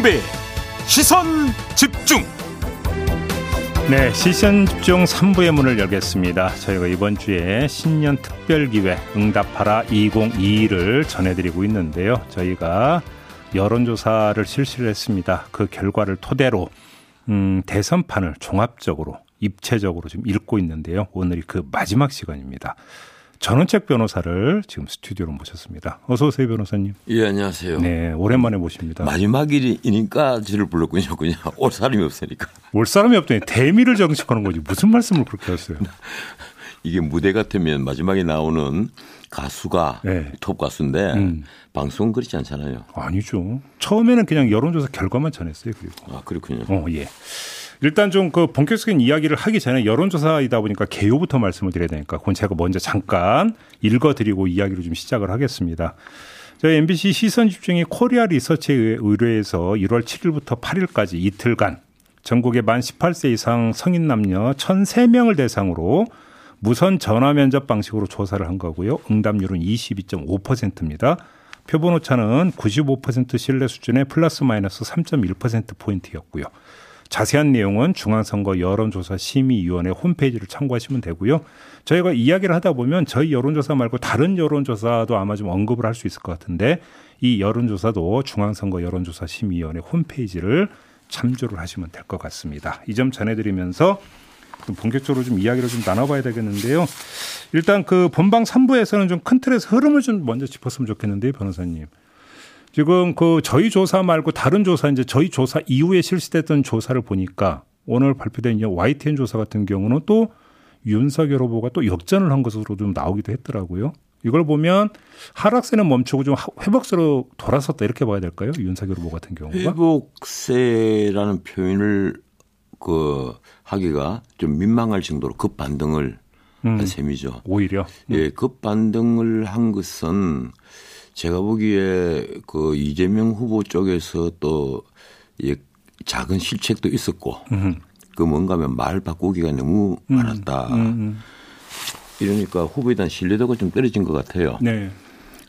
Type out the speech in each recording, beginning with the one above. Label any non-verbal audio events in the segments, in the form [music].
김종배 시선 집중 네, 시선 집중 3부의 문을 열겠습니다. 저희가 이번 주에 신년 특별 기획 응답하라 2022를 전해드리고 있는데요. 저희가 여론조사를 실시를 했습니다. 그 결과를 토대로 음, 대선판을 종합적으로 입체적으로 지금 읽고 있는데요. 오늘이 그 마지막 시간입니다. 전원책 변호사를 지금 스튜디오로 모셨습니다. 어서 오세요, 변호사님. 예, 안녕하세요. 네, 오랜만에 모십니다. 마지막 일이니까 저를 불렀군요. 그냥 올 사람이 없으니까. 올 사람이 없더니 대미를 정식하는 거지. 무슨 말씀을 그렇게 하세요? [laughs] 이게 무대 같으면 마지막에 나오는 가수가 네. 톱 가수인데 음. 방송은 그렇지 않잖아요. 아니죠. 처음에는 그냥 여론조사 결과만 전했어요. 그리고. 아, 그렇군요. 어, 예. 일단 좀 그 본격적인 이야기를 하기 전에 여론조사이다 보니까 개요부터 말씀을 드려야 되니까 그건 제가 먼저 잠깐 읽어드리고 이야기를 좀 시작을 하겠습니다. 저희 MBC 시선 집중이 코리아 리서치에 의뢰해서 1월 7일부터 8일까지 이틀간 전국의 만 18세 이상 성인 남녀 1,003명을 대상으로 무선 전화 면접 방식으로 조사를 한 거고요. 응답률은 22.5%입니다. 표본 오차는 95% 신뢰 수준의 플러스 마이너스 3.1% 포인트였고요. 자세한 내용은 중앙선거 여론조사 심의위원회 홈페이지를 참고하시면 되고요. 저희가 이야기를 하다 보면 저희 여론조사 말고 다른 여론조사도 아마 좀 언급을 할 수 있을 것 같은데 이 여론조사도 중앙선거 여론조사 심의위원회 홈페이지를 참조를 하시면 될 것 같습니다. 이 점 전해드리면서 좀 본격적으로 좀 이야기를 좀 나눠봐야 되겠는데요. 일단 그 본방 3부에서는 좀 큰 틀에서 흐름을 좀 먼저 짚었으면 좋겠는데요, 변호사님. 지금 그 저희 조사 말고 다른 조사 이제 저희 조사 이후에 실시됐던 조사를 보니까 오늘 발표된 YTN 조사 같은 경우는 또 윤석열 후보가 또 역전을 한 것으로 좀 나오기도 했더라고요. 이걸 보면 하락세는 멈추고 좀 회복세로 돌아섰다 이렇게 봐야 될까요? 윤석열 후보 같은 경우가 회복세라는 표현을 그 하기가 좀 민망할 정도로 급 반등을 음, 한 셈이죠. 오히려 예, 급 반등을 한 것은 제가 보기에 그 이재명 후보 쪽에서 또 예, 작은 실책도 있었고 음흠. 그 뭔가 하면 말 바꾸기가 너무 음. 많았다. 음. 이러니까 후보에 대한 신뢰도가 좀 떨어진 것 같아요. 네.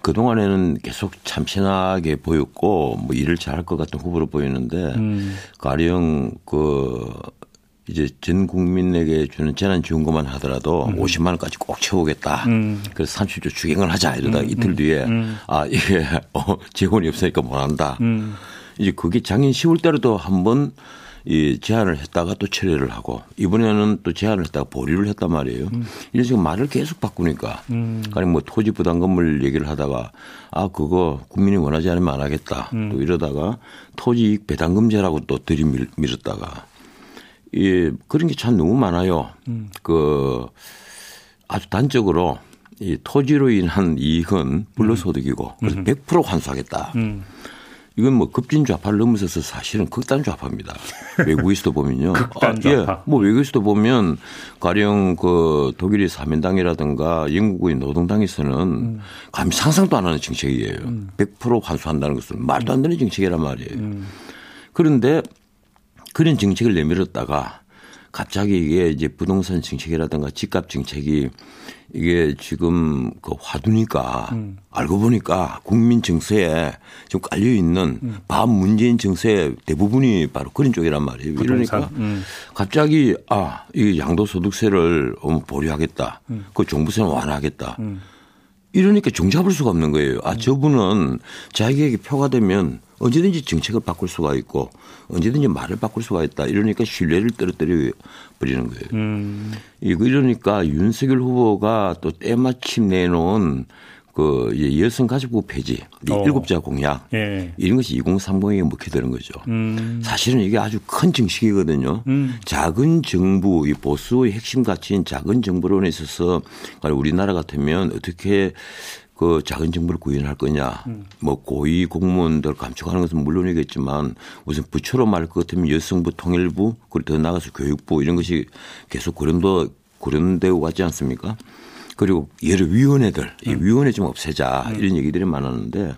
그동안에는 계속 참신하게 보였고 뭐 일을 잘할 것 같은 후보로 보이는데 음. 가령 그 이제 전 국민에게 주는 재난지원금만 하더라도 음. 50만 원까지 꼭 채우겠다. 음. 그래서 30조 추경을 하자 이러다 음. 이틀 뒤에 음. 아 이게 [laughs] 어, 재원이 없으니까 못 한다. 음. 이제 그게 작년 10월 달에도 한번 이 제안을 했다가 또 철회를 하고 이번에는 또 제안을 했다가 보류를 했단 말이에요. 음. 이런 식으로 말을 계속 바꾸니까 음. 아니 뭐 토지 부담금을 얘기를 하다가 아 그거 국민이 원하지 않으면 안 하겠다. 음. 또 이러다가 토지 배당금제라고 또 들이밀었다가 예, 그런 게 참 너무 많아요. 음. 그 아주 단적으로 이 토지로 인한 이익은 불로소득이고 음. 그래서 100% 음. 환수하겠다. 음. 이건 뭐 급진 좌파를 넘어서서 사실은 극단 좌파입니다. [laughs] 외국에서도 보면요. 극단 좌파. 아, 예. 뭐 외국에서도 보면 가령 그 독일의 사민당이라든가 영국의 노동당에서는 음. 감히 상상도 안 하는 정책이에요. 음. 100% 환수한다는 것은 말도 안 되는 정책이란 말이에요. 음. 그런데 그런 정책을 내밀었다가 갑자기 이게 이제 부동산 정책이라든가 집값 정책이 이게 지금 그 화두니까 음. 알고 보니까 국민 정서에 좀 깔려 있는 음. 반 문재인 정서의 대부분이 바로 그런 쪽이란 말이에요. 부동산. 이러니까 음. 갑자기 아, 이 양도소득세를 보류하겠다. 음. 그 종부세는 완화하겠다. 음. 이러니까 종잡을 수가 없는 거예요. 아, 음. 저분은 자기에게 표가 되면 언제든지 정책을 바꿀 수가 있고 언제든지 말을 바꿀 수가 있다. 이러니까 신뢰를 떨어뜨려 버리는 거예요. 음. 이러니까 윤석열 후보가 또 때마침 내놓은 그 여성 가족부 폐지 어. 일곱자 공약 예. 이런 것이 2030에 먹히되는 거죠. 음. 사실은 이게 아주 큰 정식이거든요. 음. 작은 정부 이 보수의 핵심 가치인 작은 정부론에 있어서 우리나라 같으면 어떻게 그 작은 정부를 구현할 거냐. 음. 뭐 고위 공무원들 감축하는 것은 물론이겠지만 무슨 부처로 말할 것 같으면 여성부 통일부 그리고 더 나가서 교육부 이런 것이 계속 고른도 고른되고 가지 않습니까? 그리고 여러 위원회들 이 음. 위원회 좀 없애자 음. 이런 얘기들이 많았는데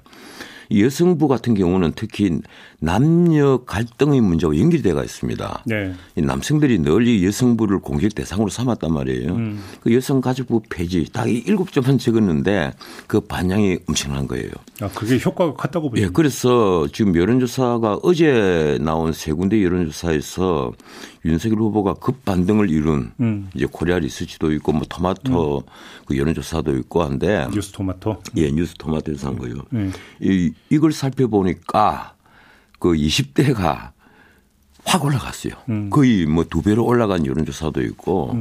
여성부 같은 경우는 특히 남녀 갈등의 문제와 연결되어 있습니다. 네. 이 남성들이 널리 여성부를 공격 대상으로 삼았단 말이에요. 음. 그 여성가족부 폐지 딱 일곱 점만 적었는데 그 반향이 엄청난 거예요. 아, 그게 효과가 컸다고 보죠. 예, 그래서 지금 여론조사가 어제 나온 세 군데 여론조사에서 윤석열 후보가 급반등을 이룬 음. 이제 코리아 리서치도 있고 뭐 토마토 그 여론조사도 있고 한데 뉴스 토마토. 예, 뉴스 토마토에서 한 거요. 네. 이, 이걸 살펴보니까 그 20대가 확 올라갔어요. 음. 거의 뭐 두 배로 올라간 여론조사도 있고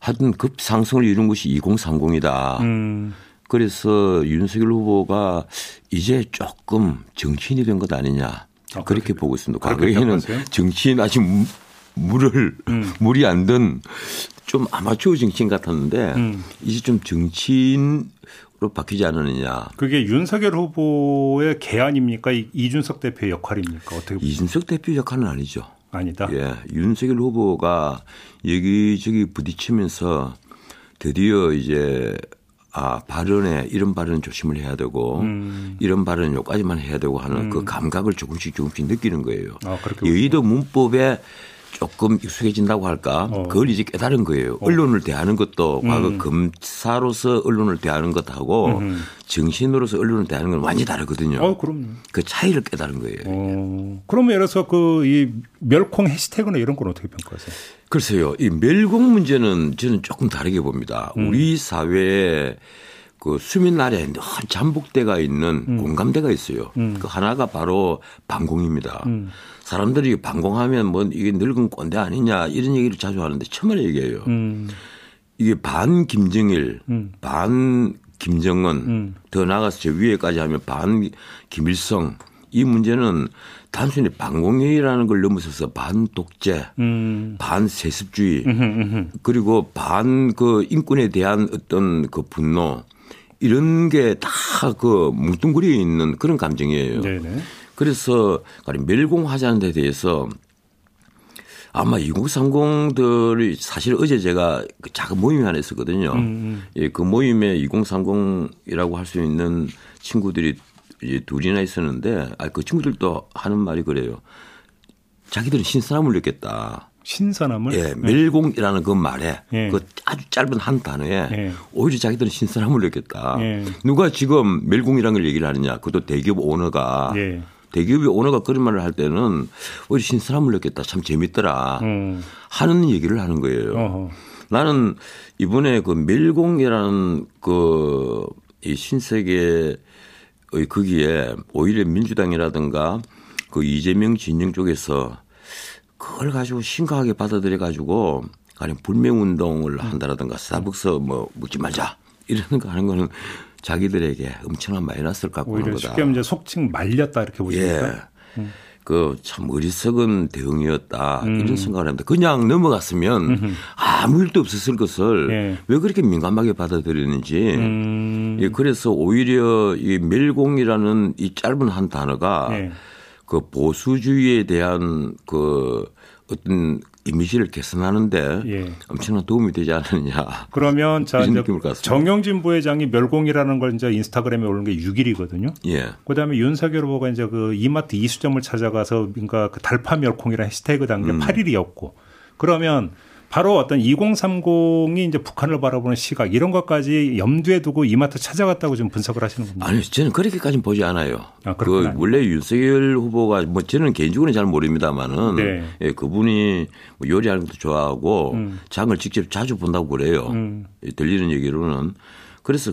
하여튼 급상승을 이룬 것이 2030이다. 음. 그래서 윤석열 후보가 이제 조금 정치인이 된 것 아니냐. 아, 그렇게 보고 있습니다. 과거에는? 정치인 아직 무- 물을 음. 물이 안 든 좀 아마추어 정치인 같았는데 음. 이제 좀 정치인으 로 바뀌지 않느냐. 그게 윤석열 후보의 개안입니까? 이- 이준석 대표의 역할입니까? 어떻게 이준석 대표 역할은 아니죠. 아니다. 예, 윤석열 후보가 여기저기 부딪히면서 드디어 이제 아 발언에 이런 발언 조심을 해야 되고 음. 이런 발언 요까지만 해야 되고 하는 그 감각을 조금씩 조금씩 느끼는 거예요. 아, 그렇게 여의도 문법에 조금 익숙해진다고 할까? 어. 그걸 이제 깨달은 거예요. 언론을 대하는 것도 과거 음. 검사로서 언론을 대하는 것하고 정신으로서 언론을 대하는 건 완전히 다르거든요. 어, 그럼요. 그 차이를 깨달은 거예요. 어, 그러면 예를 들어서 그 이 멸콩 해시태그나 이런 건 어떻게 평가하세요? 글쎄요, 이 멸공 문제는 저는 조금 다르게 봅니다. 음. 우리 사회에 그 수민 아래에 늘 잠복대가 있는 음. 공감대가 있어요. 그 하나가 바로 반공입니다. 음. 사람들이 반공하면 뭐 이게 늙은 꼰대 아니냐 이런 얘기를 자주 하는데 처음에 얘기해요. 음. 이게 반 김정일, 음. 반 김정은, 음. 더 나아가서 저 위에까지 하면 반 김일성 이 문제는 단순히 반공회의라는 걸 넘어서서 반 독재, 음. 반 세습주의, 음흠, 음흠. 그리고 반 그 인권에 대한 어떤 그 분노 이런 게 다 그 뭉뚱그려 있는 그런 감정이에요. 네네. 그래서 멸공하자는 데 대해서 아마 2030들이 사실 어제 제가 그 작은 모임이 하나 있었거든요. 음, 예, 그 모임에 2030이라고 할 수 있는 친구들이 이제 둘이나 있었는데 아, 그 친구들도 하는 말이 그래요. 자기들은 신사람을 느꼈다. 신선함을. 예, 멸공이라는 그 말에 예. 그 아주 짧은 한 단어에 예. 오히려 자기들은 신사람을 느꼈다. 예. 누가 지금 멸공이라는 걸 얘기를 하느냐. 그것도 대기업 오너가 예. 대기업의 오너가 그런 말을 할 때는 오히려 신사람을 느꼈다. 참 재밌더라. 음. 하는 얘기를 하는 거예요. 어허. 나는 이번에 그 멸공이라는 그 이 신세계의 거기에 오히려 민주당이라든가 그 이재명 진영 쪽에서 그걸 가지고 심각하게 받아들여 가지고 가령 불매 운동을 한다라든가 스타벅스 뭐 묻지 말자 이러는 거 하는 거는 자기들에게 엄청난 마이너스를 갖고 오는 거다. 쉽게 하면 이제 속칭 말렸다 이렇게 보시니까. 예. 그참 어리석은 대응이었다 이런 생각을 합니다. 그냥 넘어갔으면 아무 일도 없었을 것을 예. 왜 그렇게 민감하게 받아들이는지. 음. 예, 그래서 오히려 이 멸공이라는 이 짧은 한 단어가 예. 그 보수주의에 대한 그 어떤 이미지를 개선하는데 예. 엄청난 도움이 되지 않느냐. 그러면 자 이제. 정영진 부회장이 멸공이라는 걸 이제 인스타그램에 올린 게 6일이거든요. 예. 그다음에 윤석열 후보가 이제 그 이마트 이수점을 찾아가서 그러니까 그 달파 멸콩이라는 해시태그 단게 음. 8일이었고 그러면 바로 어떤 2030이 이제 북한을 바라보는 시각 이런 것까지 염두에 두고 이마트 찾아갔다고 좀 분석을 하시는 겁니다. 아니, 저는 그렇게까지는 보지 않아요. 아, 그. 원래 윤석열 후보가 뭐 저는 개인적으로는 잘 모릅니다만은 네. 예, 그분이 뭐 요리하는 것도 좋아하고 음. 장을 직접 자주 본다고 그래요. 음. 예, 들리는 얘기로는 그래서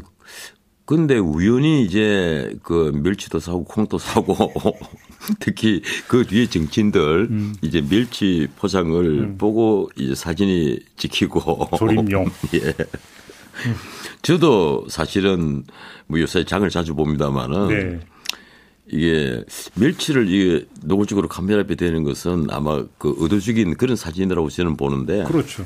근데 우연히 이제 그 멸치도 사고 콩도 사고 [laughs] [laughs] 특히 그 뒤에 정치인들 음. 이제 멸치 포장을 보고 이제 사진이 찍히고 조림용. [laughs] 예. 저도 사실은 뭐 요새 장을 자주 봅니다만은 네. 이게 멸치를 이게 노골적으로 카메라 앞에 대는 것은 아마 그 의도 적인 그런 사진이라고 저는 보는데 그렇죠.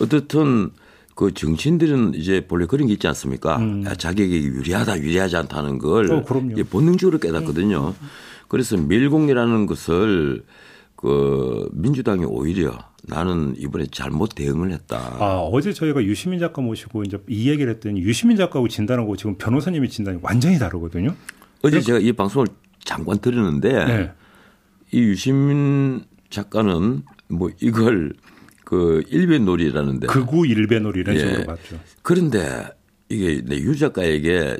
어떻든 그 정치인들은 이제 본래 그런 게 있지 않습니까? 음. 야, 자기에게 유리하다, 유리하지 않다는 걸 어, 본능적으로 깨닫거든요. 그래서 밀공이라는 것을 그 민주당이 오히려 나는 이번에 잘못 대응을 했다. 아, 어제 저희가 유시민 작가 모시고 이제 이 얘기를 했더니 유시민 작가하고 진단하고 지금 변호사님이 진단이 완전히 다르거든요. 어제 제가 이 방송을 장관 들었는데 네. 이 유시민 작가는 뭐 이걸 그 일배놀이라는데 극우 일배놀이라는 예. 식으로 봤죠. 그런데 이게 유 작가에게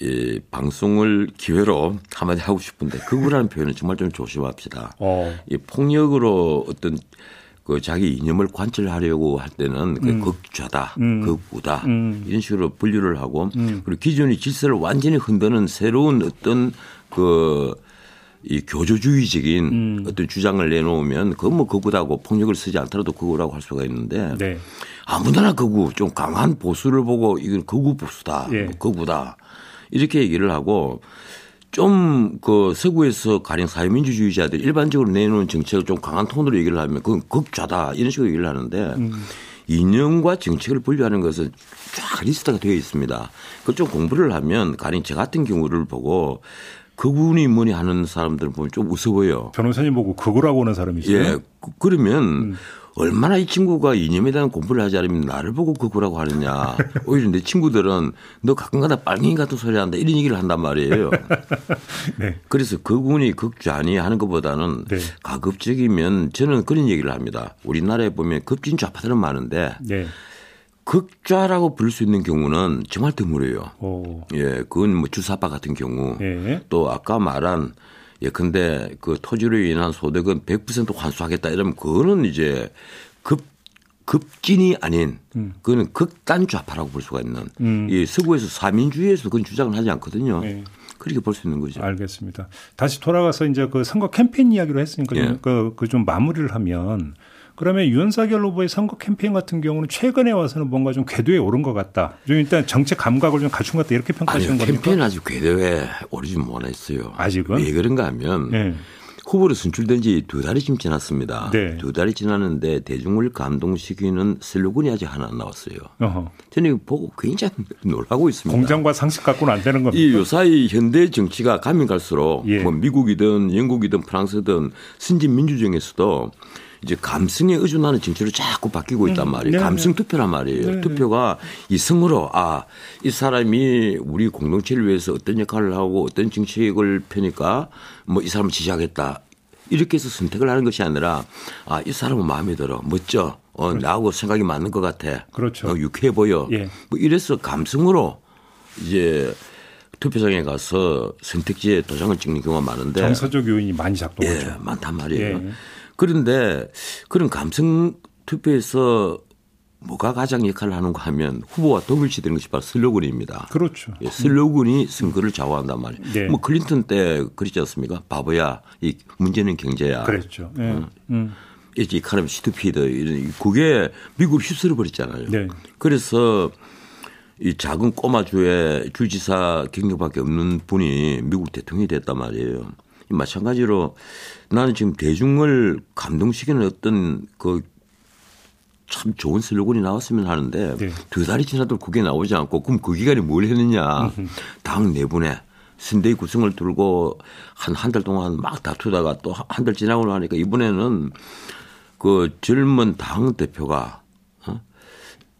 이 방송을 기회로 한마디 하고 싶은데 극우라는 표현은 정말 좀 조심합시다. 어. 이 폭력으로 어떤 그 자기 이념을 관철하려고 할 때는 그 음. 극좌다, 음. 극우다 음. 이런 식으로 분류를 하고 음. 그리고 기존의 질서를 완전히 흔드는 새로운 어떤 그 이 교조주의적인 음. 어떤 주장을 내놓으면 그건 뭐 극우다고 폭력을 쓰지 않더라도 극우라고 할 수가 있는데 네. 아무나 극우 좀 강한 보수를 보고 이건 극우 보수다, 예. 뭐 극우다 이렇게 얘기를 하고 좀 그 서구에서 가령 사회민주주의자들 일반적으로 내놓은 정책을 좀 강한 톤으로 얘기를 하면 그건 극좌다 이런 식으로 얘기를 하는데 음. 이념과 정책을 분류하는 것은 쫙 리스트가 되어 있습니다. 그걸 좀 공부를 하면 가령 저 같은 경우를 보고 그분이 뭐니 하는 사람들 보면 좀 무서워요. 변호사님 보고 그거라고 하는 사람이 있어요. 예. 그러면 음. 얼마나 이 친구가 이념에 대한 공부를 하지 않으면 나를 보고 극우라고 하느냐. [laughs] 오히려 내 친구들은 너 가끔가다 빨갱이 같은 소리 한다 이런 얘기를 한단 말이에요. [laughs] 네. 그래서 극운이 극좌니 하는 것보다는 네. 가급적이면 저는 그런 얘기를 합니다. 우리나라에 보면 급진 좌파들은 많은데 네. 극좌라고 부를 수 있는 경우는 정말 드물어요. 오. 예, 그건 뭐 주사파 같은 경우 네. 또 아까 말한 예, 근데 그 토지로 인한 소득은 100% 환수하겠다 이러면 그거는 이제 급 급진이 아닌 음. 그거는 극단 좌파라고 볼 수가 있는 음. 이 서구에서 사민주의에서 그건 주장을 하지 않거든요. 네. 그렇게 볼 수 있는 거죠. 알겠습니다. 다시 돌아가서 이제 그 선거 캠페인 이야기로 했으니까 예. 그좀 그 마무리를 하면 그러면 윤석열 후보의 선거 캠페인 같은 경우는 최근에 와서는 뭔가 좀 궤도에 오른 것 같다. 좀 일단 정책 감각을 좀 갖춘 것 같다 이렇게 평가하시는 겁니까? 캠페인 아직 궤도에 오르지 못했어요. 아직은? 왜 그런가 하면 네. 후보로 선출된 지 두 달이 지금 지났습니다. 네. 두 달이 지났는데 대중을 감동시키는 슬로건이 아직 하나 안 나왔어요. 어허. 저는 이거 보고 굉장히 [laughs] 놀라고 있습니다. 공장과 상식 갖고는 안 되는 겁니다. 이 요사이 현대 정치가 가면 갈수록 예. 뭐 미국이든 영국이든 프랑스든 신진 민주정에서도 이제 감성에 의존하는 정치로 자꾸 바뀌고 있단 음. 말이에요. 네, 감성 네. 투표란 말이에요. 네. 투표가 이성으로 아, 이 사람이 우리 공동체를 위해서 어떤 역할을 하고 어떤 정책을 펴니까 뭐 이 사람을 지지하겠다. 이렇게 해서 선택을 하는 것이 아니라 아, 이 사람은 마음에 들어. 멋져. 어, 그렇죠. 나하고 생각이 맞는 것 같아. 그렇죠. 어, 유쾌해 보여. 예. 뭐 이래서 감성으로 이제 투표장에 가서 선택지에 도장을 찍는 경우가 많은데 정서적 요인이 많이 작동하죠. 예, 많단 말이에요. 예. 그런데 그런 감성 투표에서 뭐가 가장 역할을 하는가 하면 후보와 동일시되는 것이 바로 슬로건입니다. 그렇죠. 예, 슬로건이 선거를 좌우한단 말이에요. 네. 뭐 클린턴 때 그랬지 않습니까? 바보야, 이 문제는 경제야. 그랬죠. 네. 음. 음. 이 카라면 시트피드 이런 그게 미국을 휩쓸어 버렸잖아요. 네. 그래서 이 작은 꼬마 주의 주지사 경력밖에 없는 분이 미국 대통령이 됐단 말이에요. 마찬가지로 나는 지금 대중을 감동시키는 어떤 그 참 좋은 슬로건이 나왔으면 하는데 네. 두 달이 지나도 그게 나오지 않고 그럼 그 기간에 뭘 했느냐. 당 내분에 선대위 구성을 들고 한 한 달 동안 막 다투다가 또 한 달 지나고 나니까 이번에는 그 젊은 당 대표가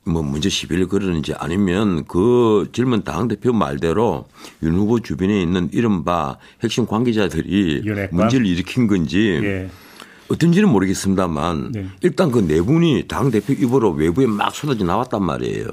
뭐 문제 시비를 걸었는지 아니면 그 젊은 당대표 말대로 윤 후보 주변에 있는 이른바 핵심 관계자들이 윤핵관? 문제를 일으킨 건지 예. 어떤지는 모르겠습니다만 네. 일단 그 내분이 당 대표 입으로 외부에 막 쏟아져 나왔단 말이에요.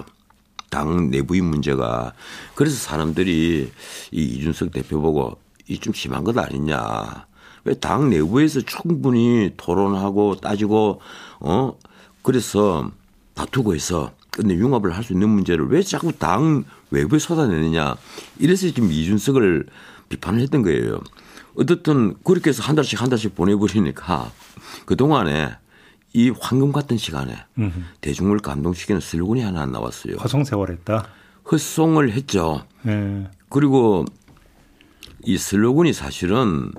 당 내부의 문제가. 그래서 사람들이 이 이준석 대표 보고 이 좀 심한 것 아니냐. 왜 당 내부에서 충분히 토론하고 따지고 어 그래서 다투고 해서 근데 융합을 할 수 있는 문제를 왜 자꾸 당 외부에 쏟아내느냐. 이래서 지금 이준석을 비판을 했던 거예요. 어떻든 그렇게 해서 한 달씩 한 달씩 보내버리니까 그동안에 이 황금 같은 시간에 음흠. 대중을 감동시키는 슬로건이 하나 안 나왔어요. 허송세월 했다. 헛송을 했죠. 네. 그리고 이 슬로건이 사실은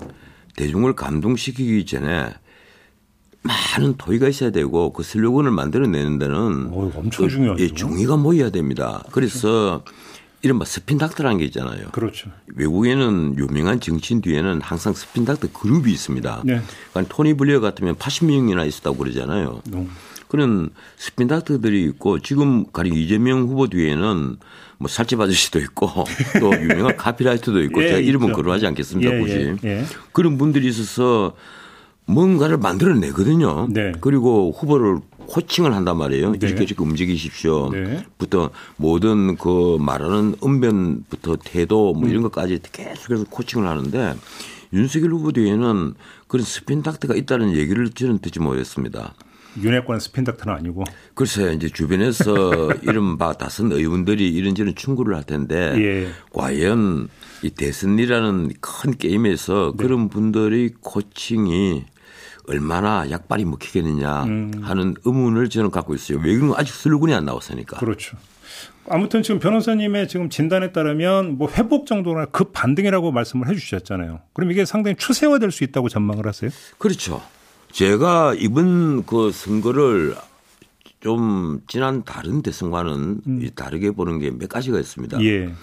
대중을 감동시키기 전에 많은 토의가 있어야 되고 그 슬로건을 만들어내는 데는 오, 엄청 중요하죠. 예, 종이가 모여야 됩니다. 그래서 이른바 스핀 닥터라는 게 있잖아요. 그렇죠. 외국에는 유명한 정치인 뒤에는 항상 스핀 닥터 그룹이 있습니다. 네. 그러니까 토니 블리어 같으면 80명이나 있었다고 그러잖아요. 음. 그런 스핀 닥터들이 있고 지금 가령 이재명 후보 뒤에는 뭐 살집 아저씨도 있고 [laughs] 또 유명한 카피라이터도 있고 예, 제가 이름은. 거론하지 않겠습니다. 예, 굳이 예, 예. 그런 분들이 있어서 뭔가를 만들어내거든요. 네. 그리고 후보를 코칭을 한단 말이에요. 네. 이렇게 이렇게 움직이십시오. 네. 부터 모든 그 말하는 언변부터 태도 음. 뭐 이런 것까지 계속해서 코칭을 하는데 윤석열 후보 뒤에는 그런 스핀 닥터가 있다는 얘기를 저는 듣지 못했습니다. 윤핵관 스핀 닥터는 아니고. 글쎄 이제 주변에서 [laughs] 이른바 다섯 의원들이 이런저런 충고를 할 텐데 예. 과연 이 대선이라는 큰 게임에서 네. 그런 분들의 코칭이 얼마나 약발이 먹히겠느냐 음. 하는 의문을 저는 갖고 있어요. 거 아직 슬군이 안 나왔으니까. 그렇죠. 아무튼 지금 변호사님의 지금 진단에 따르면 뭐 회복 정도나 급 반등이라고 말씀을 해 주셨잖아요. 그럼 이게 상당히 추세화될 수 있다고 전망을 하세요? 그렇죠. 제가 이번 그 선거를 좀 지난 다른 대선과는 이 다르게 보는 게 몇 가지가 있습니다. 음. 예.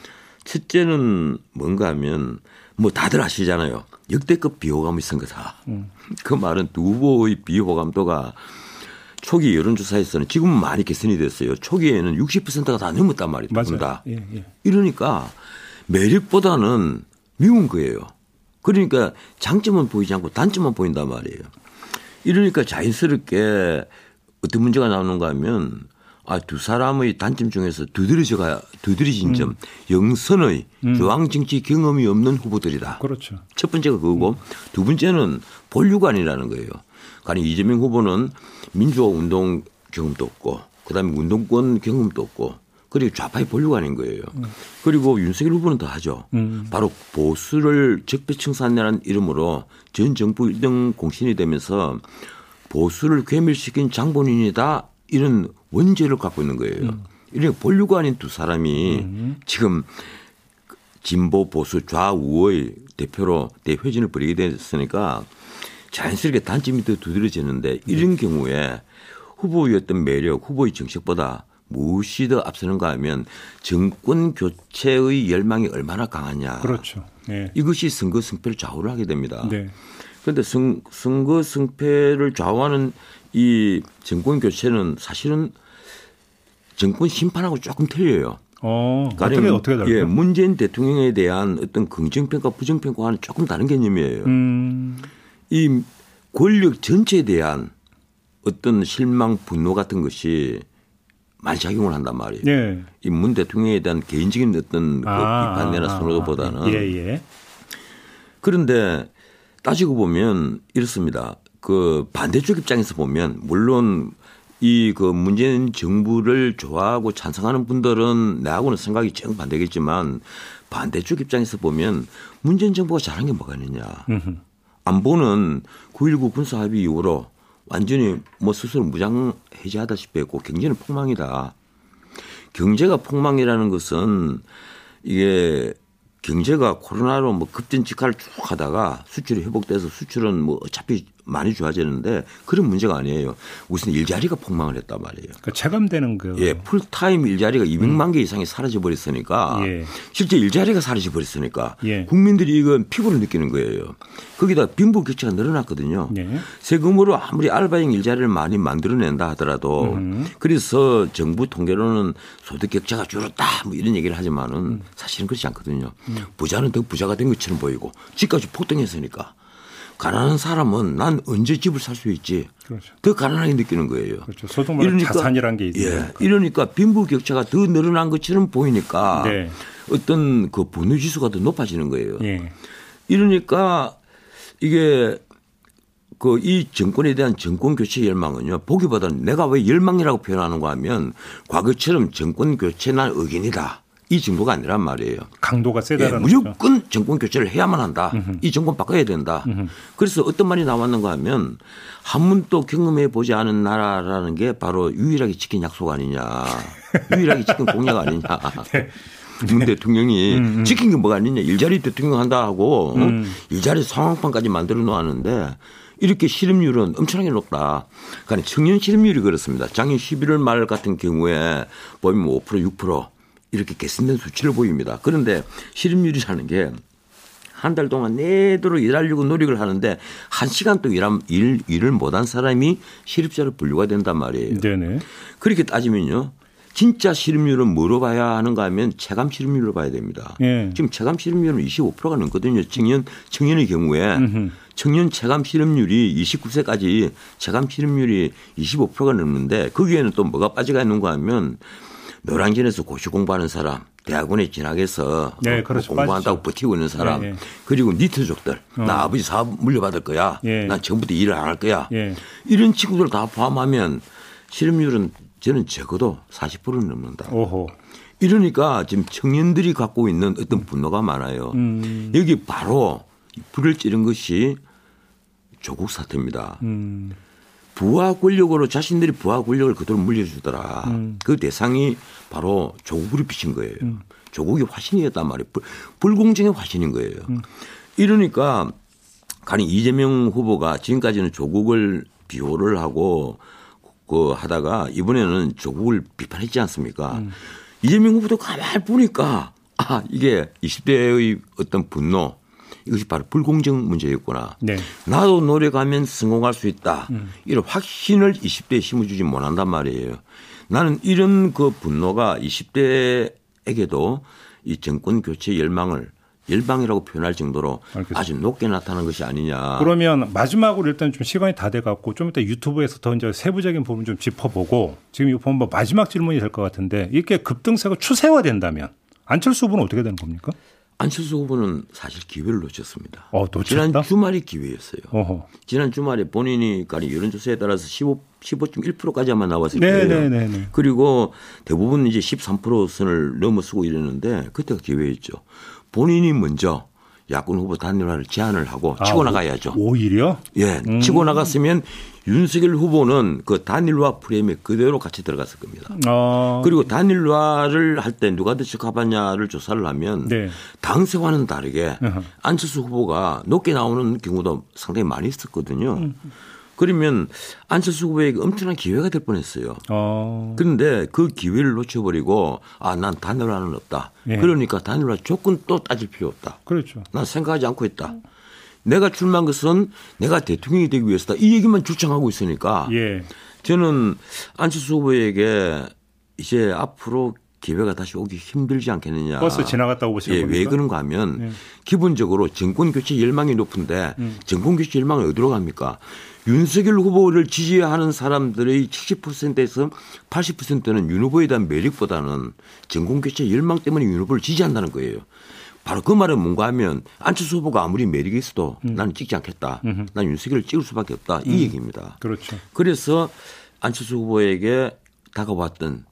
첫째는 뭔가 하면 뭐 다들 아시잖아요. 역대급 비호감이 선거다. 음. [laughs] 그 말은 두 후보의 비호감도가 초기 여론조사에서는 지금은 많이 개선이 됐어요. 초기에는 60%가 다 넘었단 말이에요. 맞아요. 다. 예, 예. 이러니까 매력보다는 미운 거예요. 그러니까 장점은 보이지 않고 단점만 보인단 말이에요. 이러니까 자연스럽게 어떤 문제가 나오는가 하면 아, 두 사람의 단점 중에서 두드러져가, 두드러진 점, 영선의 중앙정치 경험이 없는 후보들이다. 그렇죠. 첫 번째가 그거고 두 번째는 본류관이라는 거예요. 그러니까 이재명 후보는 민주화 운동 경험도 없고 그 다음에 운동권 경험도 없고 그리고 좌파의 본류관인 거예요. 그리고 윤석열 후보는 더 하죠. 바로 보수를 적폐청산이라는 이름으로 전 정부 1등 공신이 되면서 보수를 괴멸시킨 장본인이다 이런 원죄를 갖고 있는 거예요. 이렇게 본류관인 두 사람이 지금 진보 보수 좌우의 대표로 대회전을 벌이게 됐으니까 자연스럽게 단점이 더 두드러지는데 이런 경우에 후보의 어떤 매력, 후보의 정책보다 무엇이 더 앞서는가 하면 정권 교체의 열망이 얼마나 강하냐. 그렇죠. 예. 이것이 선거 승패를 좌우를 하게 됩니다. 네. 그런데 선, 선거 승패를 좌우하는 이 정권 교체는 사실은 정권 심판하고 조금 틀려요. 어, 어떻게 가령, 어떻게 달라요? 예, 문재인 대통령에 대한 어떤 긍정평가, 부정평가와는 조금 다른 개념이에요. 음. 이 권력 전체에 대한 어떤 실망, 분노 같은 것이 많이 작용을 한단 말이에요. 예. 이문 대통령에 대한 개인적인 어떤 그 비판이나 선호보다는 예, 예. 그런데 따지고 보면 이렇습니다. 그 반대쪽 입장에서 보면 물론 이 그 문재인 정부를 좋아하고 찬성하는 분들은 나하고는 생각이 정반대겠지만 반대쪽 입장에서 보면 문재인 정부가 잘한 게 뭐가 있느냐. 안보는 9.19 군사합의 이후로 완전히 뭐 스스로 무장 해제하다시피 했고 경제는 폭망이다. 경제가 폭망이라는 것은 이게 경제가 코로나로 뭐 급전직하를 쭉 하다가 수출이 회복돼서 수출은 뭐 어차피 많이 좋아지는데 그런 문제가 아니에요. 우선 일자리가 폭망을 했단 말이에요. 그러니까 체감되는 그 예, 풀타임 일자리가 200만 개 이상이 사라져 버렸으니까 예. 실제 일자리가 사라져 버렸으니까 예. 국민들이 이건 피부로 느끼는 거예요. 거기다 빈부격차가 늘어났거든요. 예. 세금으로 아무리 알바형 일자리를 많이 만들어낸다 하더라도 그래서 정부 통계로는 소득 격차가 줄었다 뭐 이런 얘기를 하지만은 사실은 그렇지 않거든요. 부자는 더 부자가 된 것처럼 보이고 집까지 폭등했으니까 가난한 사람은 난 언제 집을 살 수 있지 그렇죠. 더 가난하게 느끼는 거예요. 그렇죠. 소득만 자산이란 게 있어요. 예, 이러니까 빈부 격차가 더 늘어난 것처럼 보이니까 네. 어떤 그 분노 지수가 더 높아지는 거예요. 예. 이러니까 이게 그 이 정권에 대한 정권 교체 열망은요 보기보다는 내가 왜 열망이라고 표현하는가 하면 과거처럼 정권 교체 난 의견이다 이 정도가 아니란 말이에요. 강도가 예, 세다라는 거죠. 무조건 정권 교체를 해야만 한다. 이 정권 바꿔야 된다. 그래서 어떤 말이 나왔는가 하면 한 번도 경험해 보지 않은 나라라는 게 바로 유일하게 지킨 약속 아니냐. [laughs] 유일하게 지킨 공약 아니냐. 네. 문 대통령이 음, 지킨 게 뭐가 아니냐. 일자리 대통령 한다 하고 어? 일자리 상황판까지 만들어 놓았는데 이렇게 실업률은 엄청나게 높다. 그러니까 청년 실업률이 그렇습니다. 작년 11월 말 같은 경우에 보면 5% 6% 이렇게 개선된 수치를 보입니다. 그런데 실업률이라는 게 한 달 동안 내도록 일하려고 노력을 하는데 한 시간 또 일함, 일, 일을 못한 사람이 실업자로 분류가 된단 말이에요. 네네. 그렇게 따지면요. 진짜 실업률은 뭐로 봐야 하는가 하면 체감 실업률로 봐야 됩니다. 예. 지금 체감 실업률은 25%가 넘거든요. 청년, 청년의 경우에 음흠. 청년 체감 실업률이 29세까지 체감 실업률이 25%가 넘는데 거기에는 또 뭐가 빠져가 있는가 하면 노량진에서 고시 공부하는 사람, 대학원에 진학해서 네, 뭐 그렇죠. 공부한다고 빠지죠. 버티고 있는 사람, 네, 네. 그리고 니트족들, 나 아버지 사업 물려받을 거야, 예. 난 처음부터 일을 안 할 거야, 예. 이런 친구들 다 포함하면 실업률은 저는 적어도 40%는 넘는다. 오호. 이러니까 지금 청년들이 갖고 있는 어떤 분노가 많아요. 음. 여기 바로 불을 찌른 것이 조국 사태입니다. 음. 부하 권력으로 자신들이 부하 권력을 그대로 물려주더라. 음. 그 대상이 바로 조국으로 비친 거예요. 조국이 화신이었단 말이에요. 불, 불공정의 화신인 거예요. 음. 이러니까 가령 이재명 후보가 지금까지는 조국을 비호를 하고 그 하다가 이번에는 조국을 비판했지 않습니까? 음. 이재명 후보도 가만히 보니까 아 이게 20대의 어떤 분노 이것이 바로 불공정 문제였구나. 네. 나도 노력하면 성공할 수 있다. 음. 이런 확신을 20대에 심어주지 못한단 말이에요. 나는 이런 그 분노가 20대에게도 이 정권 교체 열망을 열방이라고 표현할 정도로 알겠습니다. 아주 높게 나타난 것이 아니냐. 그러면 마지막으로 일단 좀 시간이 다 돼갖고 좀 이따 유튜브에서 더 이제 세부적인 부분 좀 짚어보고 지금 이 보면 뭐 마지막 질문이 될 것 같은데 이렇게 급등세가 추세화된다면 안철수 후보는 어떻게 되는 겁니까? 안철수 후보는 사실 기회를 놓쳤습니다. 어? 지난 주말이 기회였어요. 어허. 지난 주말에 본인이 가령 여론조사에 따라서 15, 15.1%까지만 나왔을 네, 거예요. 네, 네, 네. 그리고 대부분 이제 13% 선을 넘어서고 이랬는데 그때가 기회였죠. 본인이 먼저 야권 후보 단일화를 제안을 하고 치고 아, 나가야죠. 오- 오히려 예, 음. 치고 나갔으면 윤석열 후보는 그 단일화 프레임에 그대로 같이 들어갔을 겁니다. 어, 그리고 단일화를 할 때 누가 더 적합하냐를 조사를 하면 네. 당세와는 다르게 어허. 안철수 후보가 높게 나오는 경우도 상당히 많이 있었거든요. 음. 그러면 안철수 후보에게 엄청난 기회가 될 뻔했어요. 어, 그런데 그 기회를 놓쳐버리고 아 난 단일화는 없다. 예. 그러니까 단일화 조건 또 따질 필요 없다. 그렇죠. 난 생각하지 않고 있다. 내가 출마한 것은 내가 대통령이 되기 위해서다. 이 얘기만 주장하고 있으니까 예. 저는 안철수 후보에게 이제 앞으로 기회가 다시 오기 힘들지 않겠느냐. 버스 지나갔다고 보시는 예? 왜 그런가 하면 예. 기본적으로 정권 교체 열망이 높은데 음. 정권 교체 열망이 어디로 갑니까? 윤석열 후보를 지지하는 사람들의 70%에서 80%는 윤 후보에 대한 매력보다는 정권 교체 열망 때문에 윤 후보를 지지한다는 거예요. 바로 그 말은 뭔가 하면 안철수 후보가 아무리 매력이 있어도 음. 나는 찍지 않겠다. 난 윤석열을 찍을 수밖에 없다. 이 얘기입니다. 그렇죠. 그래서 안철수 후보에게 다가왔던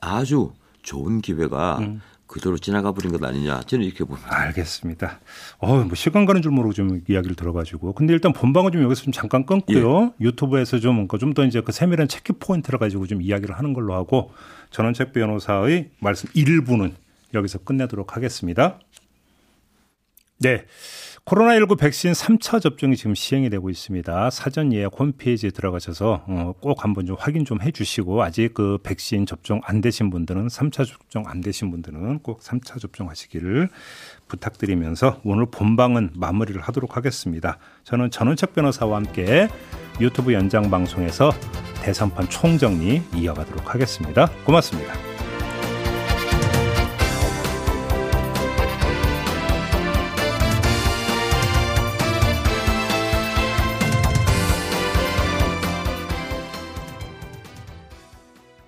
아주 좋은 기회가 음. 그대로 지나가 버린 것 아니냐 저는 이렇게 봅니다. 알겠습니다. 어, 뭐 시간 가는 줄 모르고 좀 이야기를 들어가지고. 근데 일단 본방은 좀 여기서 좀 잠깐 끊고요. 예. 유튜브에서 좀 좀 더 이제 그 세밀한 체크 포인트를 가지고 좀 이야기를 하는 걸로 하고 전원책 변호사의 말씀 일부는 여기서 끝내도록 하겠습니다. 네. 코로나19 백신 3차 접종이 지금 시행이 되고 있습니다. 사전 예약 홈페이지에 들어가셔서 어, 꼭 한번 좀 확인 좀 해주시고 아직 그 백신 접종 안 되신 분들은 3차 접종 안 되신 분들은 꼭 3차 접종하시기를 부탁드리면서 오늘 본방은 마무리를 하도록 하겠습니다. 저는 전원책 변호사와 함께 유튜브 연장 방송에서 대선판 총정리 이어가도록 하겠습니다. 고맙습니다.